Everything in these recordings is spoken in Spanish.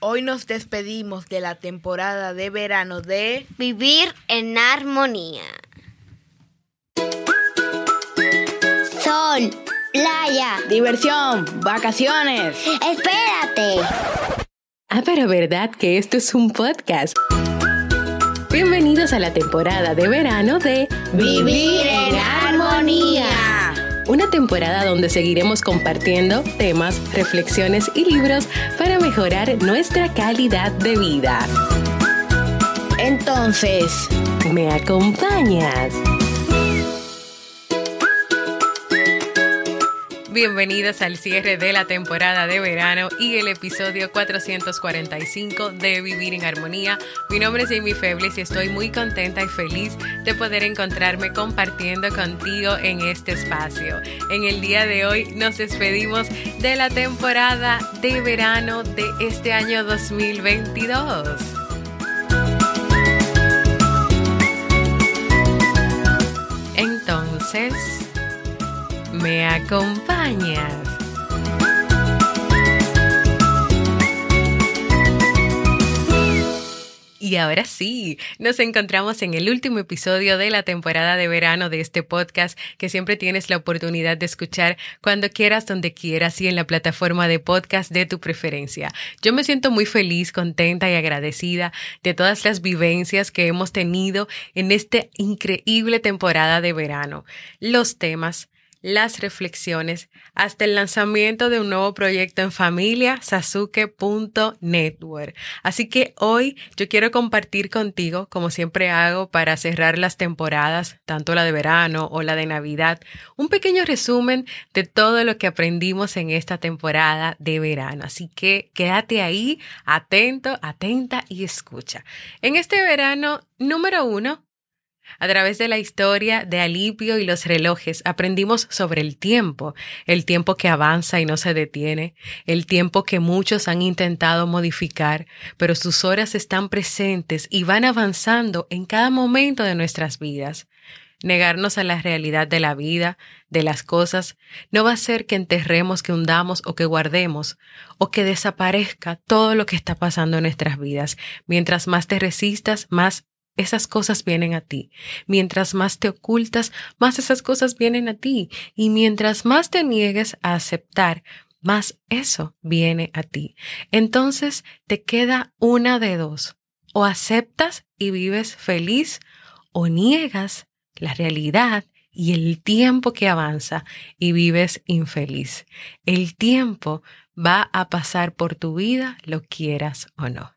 Hoy nos despedimos de la temporada de verano de Vivir en armonía. Sol, playa. diversión, vacaciones. Espérate. Ah, pero verdad que esto es un podcast. Bienvenidos a la temporada de verano de Vivir en armonía. Una temporada donde seguiremos compartiendo temas, reflexiones y libros para mejorar nuestra calidad de vida. Entonces, ¿Me acompañas? Bienvenidos al cierre de la temporada de verano y el episodio 445 de Vivir en Armonía. Mi nombre es Jamie Febles y estoy muy contenta y feliz de poder encontrarme compartiendo contigo en este espacio. En el día de hoy nos despedimos de la temporada de verano de este año 2022. Entonces, ¿me acompañas? Y ahora sí, nos encontramos en el último episodio de la temporada de verano de este podcast que siempre tienes la oportunidad de escuchar cuando quieras, donde quieras y en la plataforma de podcast de tu preferencia. Yo me siento muy feliz, contenta y agradecida de todas las vivencias que hemos tenido en esta increíble temporada de verano. Los temas, las reflexiones hasta el lanzamiento de un nuevo proyecto en familia, sasuke.network. Así que hoy yo quiero compartir contigo, como siempre hago para cerrar las temporadas, tanto la de verano o la de Navidad, un pequeño resumen de todo lo que aprendimos en esta temporada de verano. Así que quédate ahí, atento, atenta y escucha. En este verano, número uno, a través de la historia de Alipio y los relojes aprendimos sobre el tiempo, el tiempo que avanza y no se detiene, el tiempo que muchos han intentado modificar, pero sus horas están presentes y van avanzando en cada momento de nuestras vidas. Negarnos a la realidad de la vida, de las cosas, no va a ser que enterremos, que hundamos o que guardemos, o que desaparezca todo lo que está pasando en nuestras vidas. Mientras más te resistas, más esas cosas vienen a ti. Mientras más te ocultas, más esas cosas vienen a ti. Y mientras más te niegues a aceptar, más eso viene a ti. Entonces te queda una de dos. O aceptas y vives feliz, o niegas la realidad y el tiempo que avanza y vives infeliz. El tiempo va a pasar por tu vida, lo quieras o no.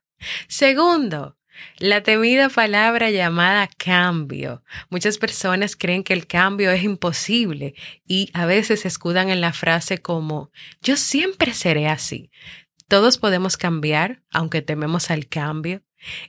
Segundo, la temida palabra llamada cambio. Muchas personas creen que el cambio es imposible y a veces se escudan en la frase como yo siempre seré así. Todos podemos cambiar, aunque tememos al cambio.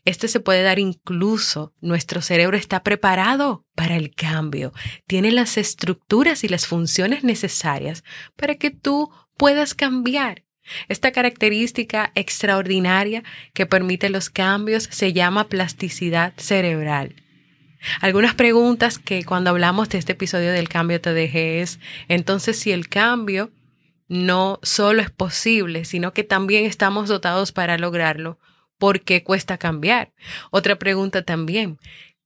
Este se puede dar incluso, nuestro cerebro está preparado para el cambio, tiene las estructuras y las funciones necesarias para que tú puedas cambiar. Esta característica extraordinaria que permite los cambios se llama plasticidad cerebral. Algunas preguntas que cuando hablamos de este episodio del cambio te dejé es, entonces si el cambio no solo es posible, sino que también estamos dotados para lograrlo, ¿por qué cuesta cambiar? Otra pregunta también,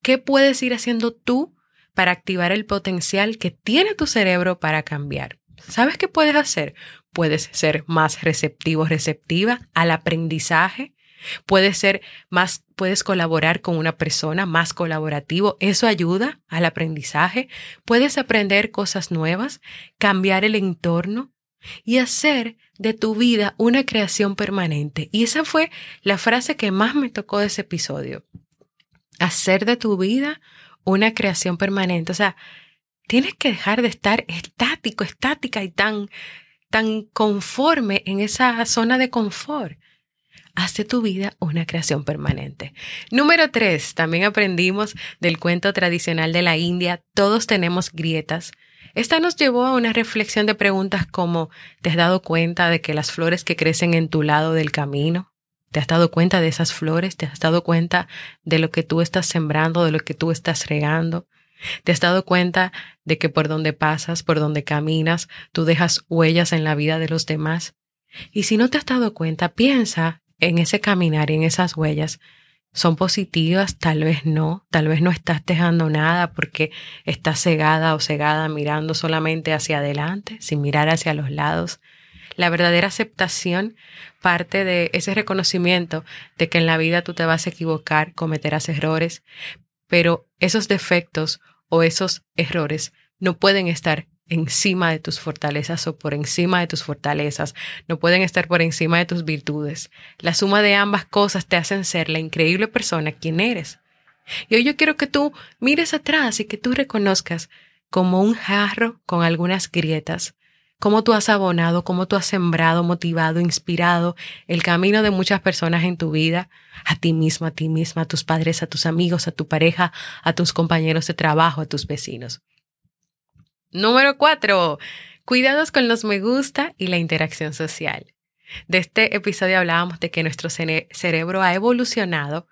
¿qué puedes ir haciendo tú para activar el potencial que tiene tu cerebro para cambiar? ¿Sabes qué puedes hacer? Puedes ser más receptivo, receptiva al aprendizaje. Puedes ser más, puedes colaborar con una persona más colaborativo. Eso ayuda al aprendizaje. Puedes aprender cosas nuevas, cambiar el entorno y hacer de tu vida una creación permanente. Y esa fue la frase que más me tocó de ese episodio. Hacer de tu vida una creación permanente. O sea, Tienes que dejar de estar estático, estática y tan, tan conforme en esa zona de confort. Haz de tu vida una creación permanente. Número tres, también aprendimos del cuento tradicional de la India, todos tenemos grietas. Esta nos llevó a una reflexión de preguntas como, ¿te has dado cuenta de que las flores que crecen en tu lado del camino? ¿Te has dado cuenta de esas flores? ¿Te has dado cuenta de lo que tú estás sembrando, de lo que tú estás regando? ¿Te has dado cuenta de que por donde pasas, por donde caminas, tú dejas huellas en la vida de los demás? Y si no te has dado cuenta, piensa en ese caminar y en esas huellas son positivas, tal vez no, tal vez no estás dejando nada porque estás cegada o cegada mirando solamente hacia adelante, sin mirar hacia los lados. La verdadera aceptación parte de ese reconocimiento de que en la vida tú te vas a equivocar, cometerás errores, pero esos defectos o esos errores no pueden estar encima de tus fortalezas o por encima de tus fortalezas, no pueden estar por encima de tus virtudes. La suma de ambas cosas te hacen ser la increíble persona quien eres. Y hoy yo quiero que tú mires atrás y que tú reconozcas como un jarro con algunas grietas, cómo tú has abonado, cómo tú has sembrado, motivado, inspirado el camino de muchas personas en tu vida, a ti mismo, a ti misma, a tus padres, a tus amigos, a tu pareja, a tus compañeros de trabajo, a tus vecinos. Número cuatro, cuidados con los me gusta y la interacción social. De este episodio hablábamos de que nuestro cerebro ha evolucionado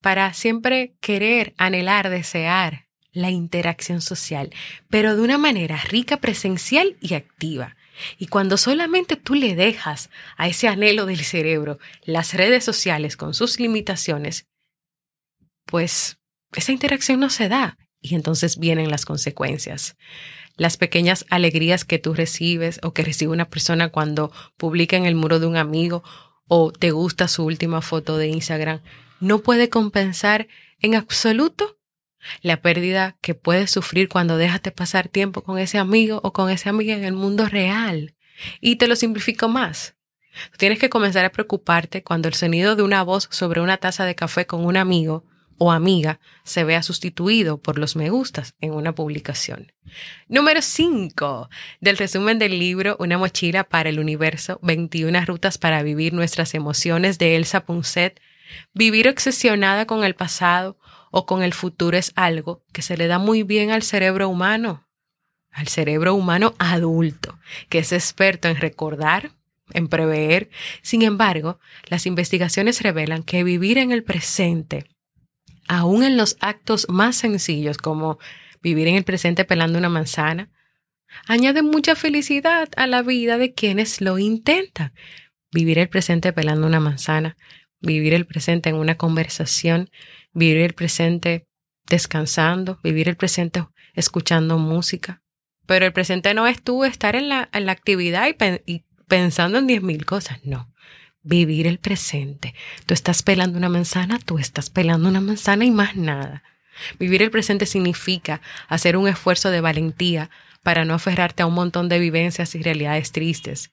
para siempre querer, anhelar, desear la interacción social, pero de una manera rica, presencial y activa. Y cuando solamente tú le dejas a ese anhelo del cerebro las redes sociales con sus limitaciones, pues esa interacción no se da y entonces vienen las consecuencias las pequeñas alegrías que tú recibes o que recibe una persona cuando publica en el muro de un amigo o te gusta su última foto de Instagram, no puede compensar en absoluto la pérdida que puedes sufrir cuando dejas de pasar tiempo con ese amigo o con esa amiga en el mundo real. Y te lo simplifico más. tienes que comenzar a preocuparte cuando el sonido de una voz sobre una taza de café con un amigo o amiga se vea sustituido por los me gustas en una publicación. Número 5 del resumen del libro Una mochila para el universo, 21 rutas para vivir nuestras emociones de Elsa Punset. Vivir obsesionada con el pasado o con el futuro es algo que se le da muy bien al cerebro humano, al cerebro humano adulto, que es experto en recordar, en prever. Sin embargo, las investigaciones revelan que vivir en el presente aún en los actos más sencillos como vivir en el presente pelando una manzana, añade mucha felicidad a la vida de quienes lo intentan. Vivir el presente pelando una manzana, vivir el presente en una conversación, vivir el presente descansando, vivir el presente escuchando música. Pero el presente no es tú estar en la, actividad y, y pensando en diez mil cosas, no vivir el presente. Tú estás pelando una manzana, tú estás pelando una manzana y más nada. Vivir el presente significa hacer un esfuerzo de valentía para no aferrarte a un montón de vivencias y realidades tristes.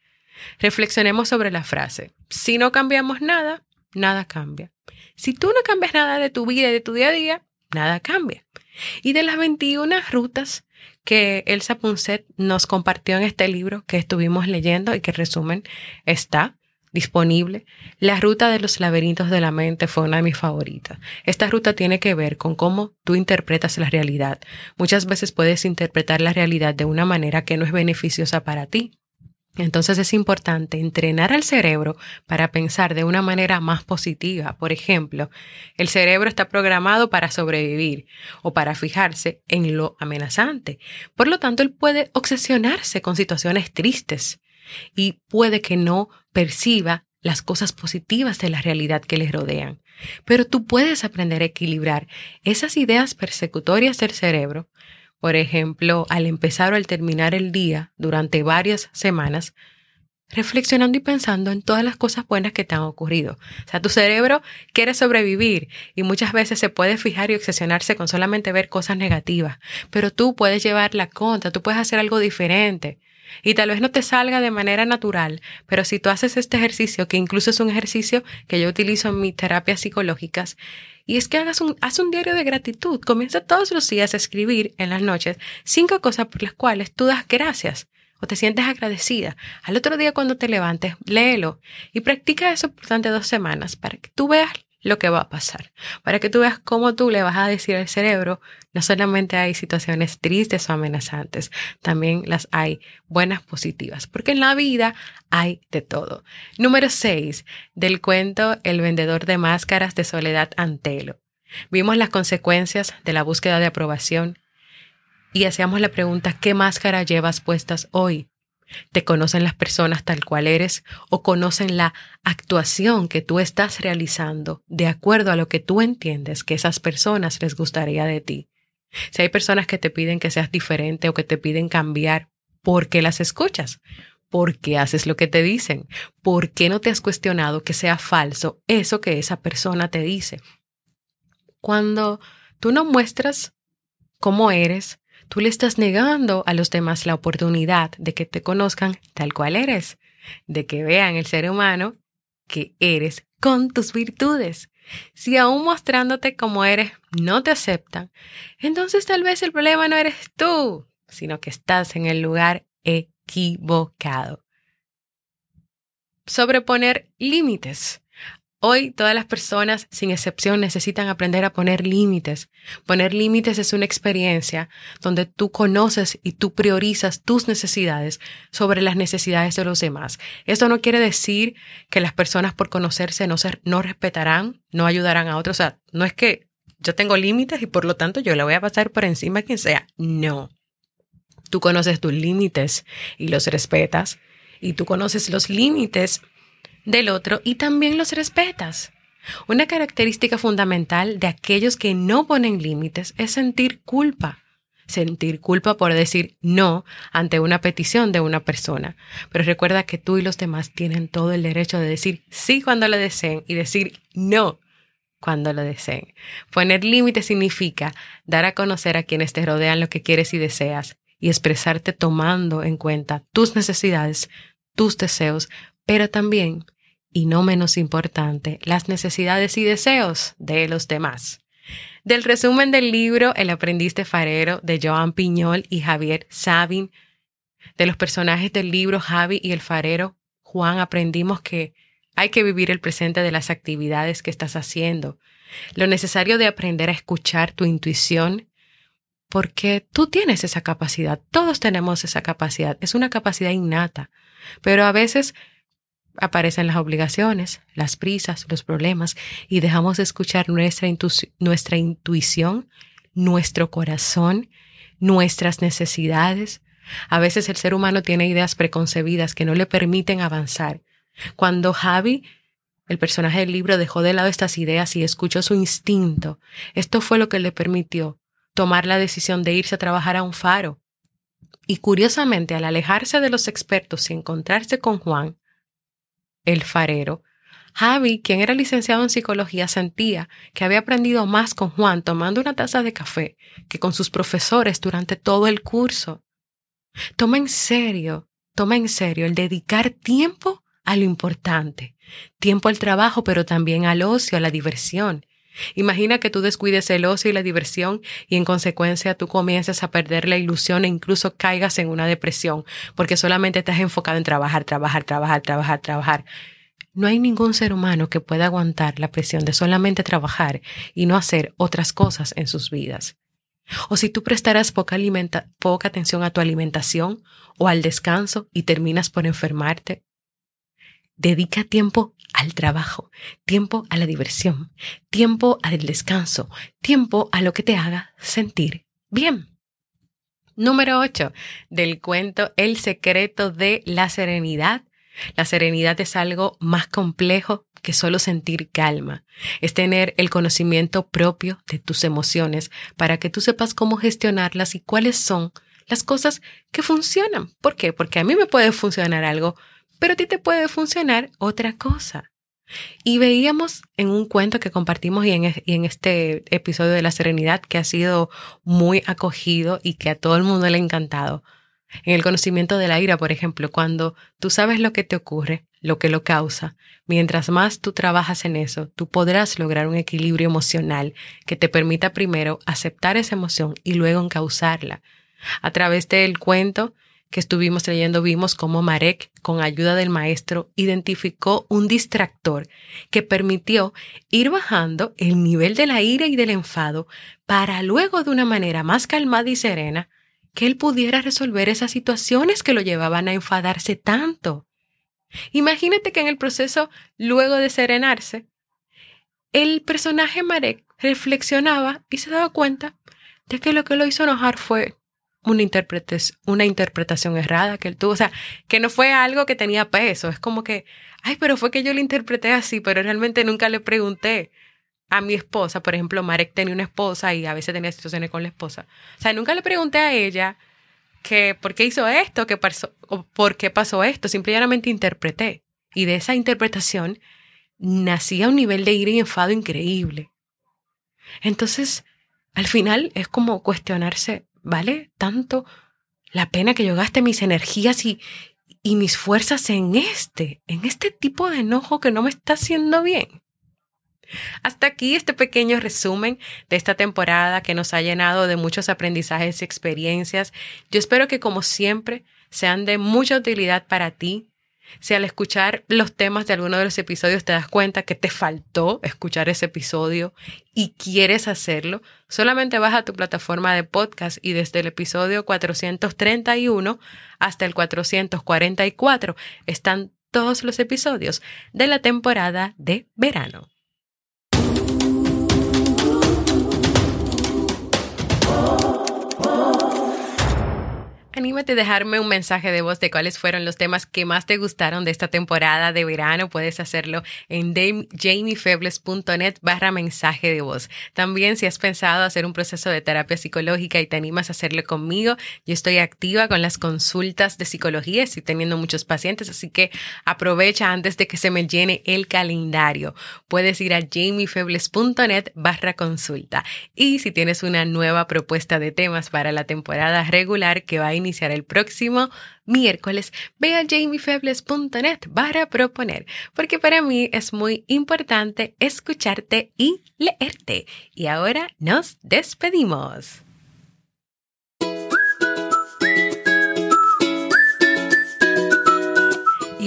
Reflexionemos sobre la frase, si no cambiamos nada, nada cambia. Si tú no cambias nada de tu vida y de tu día a día, nada cambia. Y de las 21 rutas que Elsa Punset nos compartió en este libro que estuvimos leyendo y que resumen está disponible, la ruta de los laberintos de la mente fue una de mis favoritas. Esta ruta tiene que ver con cómo tú interpretas la realidad. Muchas veces puedes interpretar la realidad de una manera que no es beneficiosa para ti. Entonces es importante entrenar al cerebro para pensar de una manera más positiva. Por ejemplo, el cerebro está programado para sobrevivir o para fijarse en lo amenazante. Por lo tanto, él puede obsesionarse con situaciones tristes y puede que no perciba las cosas positivas de la realidad que les rodean. Pero tú puedes aprender a equilibrar esas ideas persecutorias del cerebro, por ejemplo, al empezar o al terminar el día durante varias semanas, reflexionando y pensando en todas las cosas buenas que te han ocurrido. O sea, tu cerebro quiere sobrevivir y muchas veces se puede fijar y obsesionarse con solamente ver cosas negativas, pero tú puedes llevar la contra, tú puedes hacer algo diferente. Y tal vez no te salga de manera natural, pero si tú haces este ejercicio, que incluso es un ejercicio que yo utilizo en mis terapias psicológicas, y es que hagas un, haz un diario de gratitud. Comienza todos los días a escribir en las noches cinco cosas por las cuales tú das gracias o te sientes agradecida. Al otro día cuando te levantes, léelo y practica eso durante dos semanas para que tú veas lo que va a pasar, para que tú veas cómo tú le vas a decir al cerebro, no solamente hay situaciones tristes o amenazantes, también las hay buenas positivas, porque en la vida hay de todo. Número 6 del cuento El vendedor de máscaras de Soledad Antelo. Vimos las consecuencias de la búsqueda de aprobación y hacíamos la pregunta, ¿qué máscara llevas puestas hoy? Te conocen las personas tal cual eres o conocen la actuación que tú estás realizando de acuerdo a lo que tú entiendes que esas personas les gustaría de ti. Si hay personas que te piden que seas diferente o que te piden cambiar, ¿por qué las escuchas? ¿Por qué haces lo que te dicen? ¿Por qué no te has cuestionado que sea falso eso que esa persona te dice? Cuando tú no muestras cómo eres, tú le estás negando a los demás la oportunidad de que te conozcan tal cual eres, de que vean el ser humano que eres con tus virtudes. Si aún mostrándote como eres no te aceptan, entonces tal vez el problema no eres tú, sino que estás en el lugar equivocado. Sobreponer límites. Hoy todas las personas, sin excepción, necesitan aprender a poner límites. Poner límites es una experiencia donde tú conoces y tú priorizas tus necesidades sobre las necesidades de los demás. Esto no quiere decir que las personas por conocerse no, no respetarán, no ayudarán a otros. O sea, no es que yo tengo límites y por lo tanto yo le voy a pasar por encima a quien sea. No. Tú conoces tus límites y los respetas. Y tú conoces los límites del otro y también los respetas. Una característica fundamental de aquellos que no ponen límites es sentir culpa. Sentir culpa por decir no ante una petición de una persona. Pero recuerda que tú y los demás tienen todo el derecho de decir sí cuando lo deseen y decir no cuando lo deseen. Poner límites significa dar a conocer a quienes te rodean lo que quieres y deseas y expresarte tomando en cuenta tus necesidades, tus deseos, pero también y no menos importante, las necesidades y deseos de los demás. Del resumen del libro El aprendiz de farero de Joan Piñol y Javier Sabin, de los personajes del libro Javi y el farero, Juan, aprendimos que hay que vivir el presente de las actividades que estás haciendo, lo necesario de aprender a escuchar tu intuición, porque tú tienes esa capacidad, todos tenemos esa capacidad, es una capacidad innata, pero a veces aparecen las obligaciones, las prisas, los problemas y dejamos de escuchar nuestra, nuestra intuición, nuestro corazón, nuestras necesidades. A veces el ser humano tiene ideas preconcebidas que no le permiten avanzar. Cuando Javi, el personaje del libro, dejó de lado estas ideas y escuchó su instinto, esto fue lo que le permitió tomar la decisión de irse a trabajar a un faro. Y curiosamente, al alejarse de los expertos y encontrarse con Juan, el farero, Javi, quien era licenciado en psicología, sentía que había aprendido más con Juan tomando una taza de café que con sus profesores durante todo el curso. Toma en serio, toma en serio el dedicar tiempo a lo importante, tiempo al trabajo, pero también al ocio, a la diversión. Imagina que tú descuides el ocio y la diversión y en consecuencia tú comiences a perder la ilusión e incluso caigas en una depresión porque solamente estás enfocado en trabajar, trabajar, trabajar, trabajar, trabajar. No hay ningún ser humano que pueda aguantar la presión de solamente trabajar y no hacer otras cosas en sus vidas. O si tú prestarás poca, poca atención a tu alimentación o al descanso y terminas por enfermarte, dedica tiempo al trabajo, tiempo a la diversión, tiempo al descanso, tiempo a lo que te haga sentir bien. Número 8 del cuento El secreto de la serenidad. La serenidad es algo más complejo que solo sentir calma. Es tener el conocimiento propio de tus emociones para que tú sepas cómo gestionarlas y cuáles son las cosas que funcionan. ¿Por qué? Porque a mí me puede funcionar algo pero a ti te puede funcionar otra cosa. Y veíamos en un cuento que compartimos y en, este episodio de la serenidad que ha sido muy acogido y que a todo el mundo le ha encantado. En el conocimiento de la ira, por ejemplo, cuando tú sabes lo que te ocurre, lo que lo causa, mientras más tú trabajas en eso, tú podrás lograr un equilibrio emocional que te permita primero aceptar esa emoción y luego encauzarla. A través del cuento que estuvimos leyendo vimos cómo Marek, con ayuda del maestro, identificó un distractor que permitió ir bajando el nivel de la ira y del enfado para luego de una manera más calmada y serena que él pudiera resolver esas situaciones que lo llevaban a enfadarse tanto. Imagínate que en el proceso, luego de serenarse, el personaje Marek reflexionaba y se daba cuenta de que lo que lo hizo enojar fue una, una interpretación errada que él tuvo. O sea, que no fue algo que tenía peso. Es como que, ay, pero fue que yo lo interpreté así, pero realmente nunca le pregunté a mi esposa. Por ejemplo, Marek tenía una esposa y a veces tenía situaciones con la esposa. O sea, nunca le pregunté a ella que por qué hizo esto, que pasó, o por qué pasó esto. Simplemente interpreté. Y de esa interpretación nacía un nivel de ira y enfado increíble. Entonces, al final es como cuestionarse, ¿vale tanto la pena que yo gaste mis energías y, y mis fuerzas en este, en este tipo de enojo que no me está haciendo bien? Hasta aquí este pequeño resumen de esta temporada que nos ha llenado de muchos aprendizajes y experiencias. Yo espero que como siempre sean de mucha utilidad para ti, si al escuchar los temas de alguno de los episodios te das cuenta que te faltó escuchar ese episodio y quieres hacerlo, solamente vas a tu plataforma de podcast y desde el episodio 431 hasta el 444 están todos los episodios de la temporada de verano. Anímate a dejarme un mensaje de voz de cuáles fueron los temas que más te gustaron de esta temporada de verano. Puedes hacerlo en jamiefebles.net barra mensaje de voz. También si has pensado hacer un proceso de terapia psicológica y te animas a hacerlo conmigo, yo estoy activa con las consultas de psicología. Estoy teniendo muchos pacientes, así que aprovecha antes de que se me llene el calendario. Puedes ir a jamiefebles.net barra consulta. Y si tienes una nueva propuesta de temas para la temporada regular que va a iniciar iniciar el próximo miércoles, ve a jamiefebles.net para proponer, porque para mí es muy importante escucharte y leerte. Y ahora nos despedimos.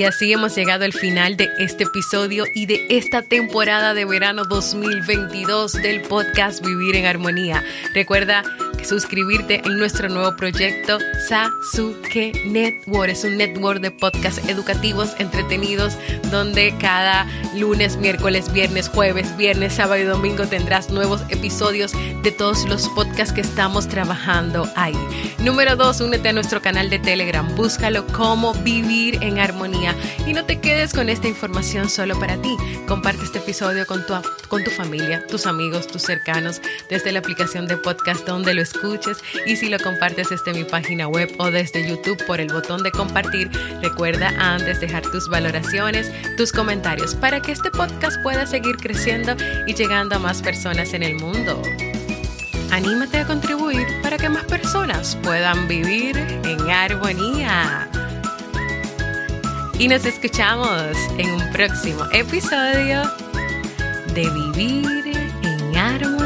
Y así hemos llegado al final de este episodio y de esta temporada de verano 2022 del podcast Vivir en Armonía. Recuerda suscribirte en nuestro nuevo proyecto Sasuke Network. Es un network de podcasts educativos, entretenidos, donde cada lunes, miércoles, viernes, jueves, viernes, sábado y domingo tendrás nuevos episodios de todos los podcasts que estamos trabajando ahí. Número dos, únete a nuestro canal de Telegram. Búscalo como vivir en armonía. Y no te quedes con esta información solo para ti. Comparte este episodio con tu, con tu familia, tus amigos, tus cercanos, desde la aplicación de podcast donde lo escuches y si lo compartes desde mi página web o desde YouTube por el botón de compartir, recuerda antes dejar tus valoraciones, tus comentarios para que este podcast pueda seguir creciendo y llegando a más personas en el mundo. Anímate a contribuir para que más personas puedan vivir en armonía. Y nos escuchamos en un próximo episodio de Vivir en Armonía.